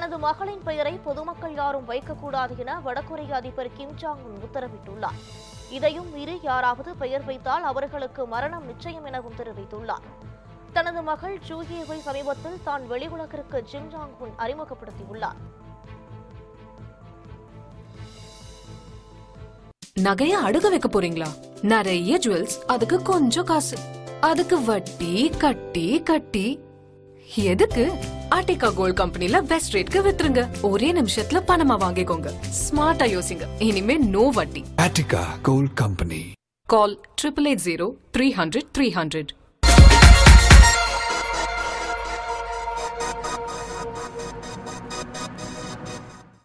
தனது மகளின் பெயரை பொதுமக்கள் யாரும் வைக்கக்கூடாது என வடகொரிய அதிபர் கிம் ஜாங் உன் உத்தரவிட்டுள்ளார். இதையும் மீறி யாராவது பெயர் வைத்தால் அவர்களுக்கு மரணம் நிச்சயம் எனவும் தெரிவித்துள்ளார். தனது மகள் ஜூஹியவை சமீபத்தில் தான் வெளி உலகிற்கு ஜாங் உன் அறிமுகப்படுத்தியுள்ளார். நகைய அடுக வைக்க போறீங்களா? நிறைய ஜுவல்ஸ் அதுக்கு கொஞ்சம் காசு. அதுக்கு வட்டி கட்டி கட்டி. எதுக்கு? ஆர்டிகா கோல்ட் கம்பெனில பெஸ்ட் ரேட்க்கு வித்துருங்க. ஒரே நிமிஷத்துல பணமா வாங்கிக்கோங்க. ஸ்மார்ட்டா யோசிங்க. இனிமே நோ வட்டி. Attica Gold Company. Call triple eight zero three hundred three hundred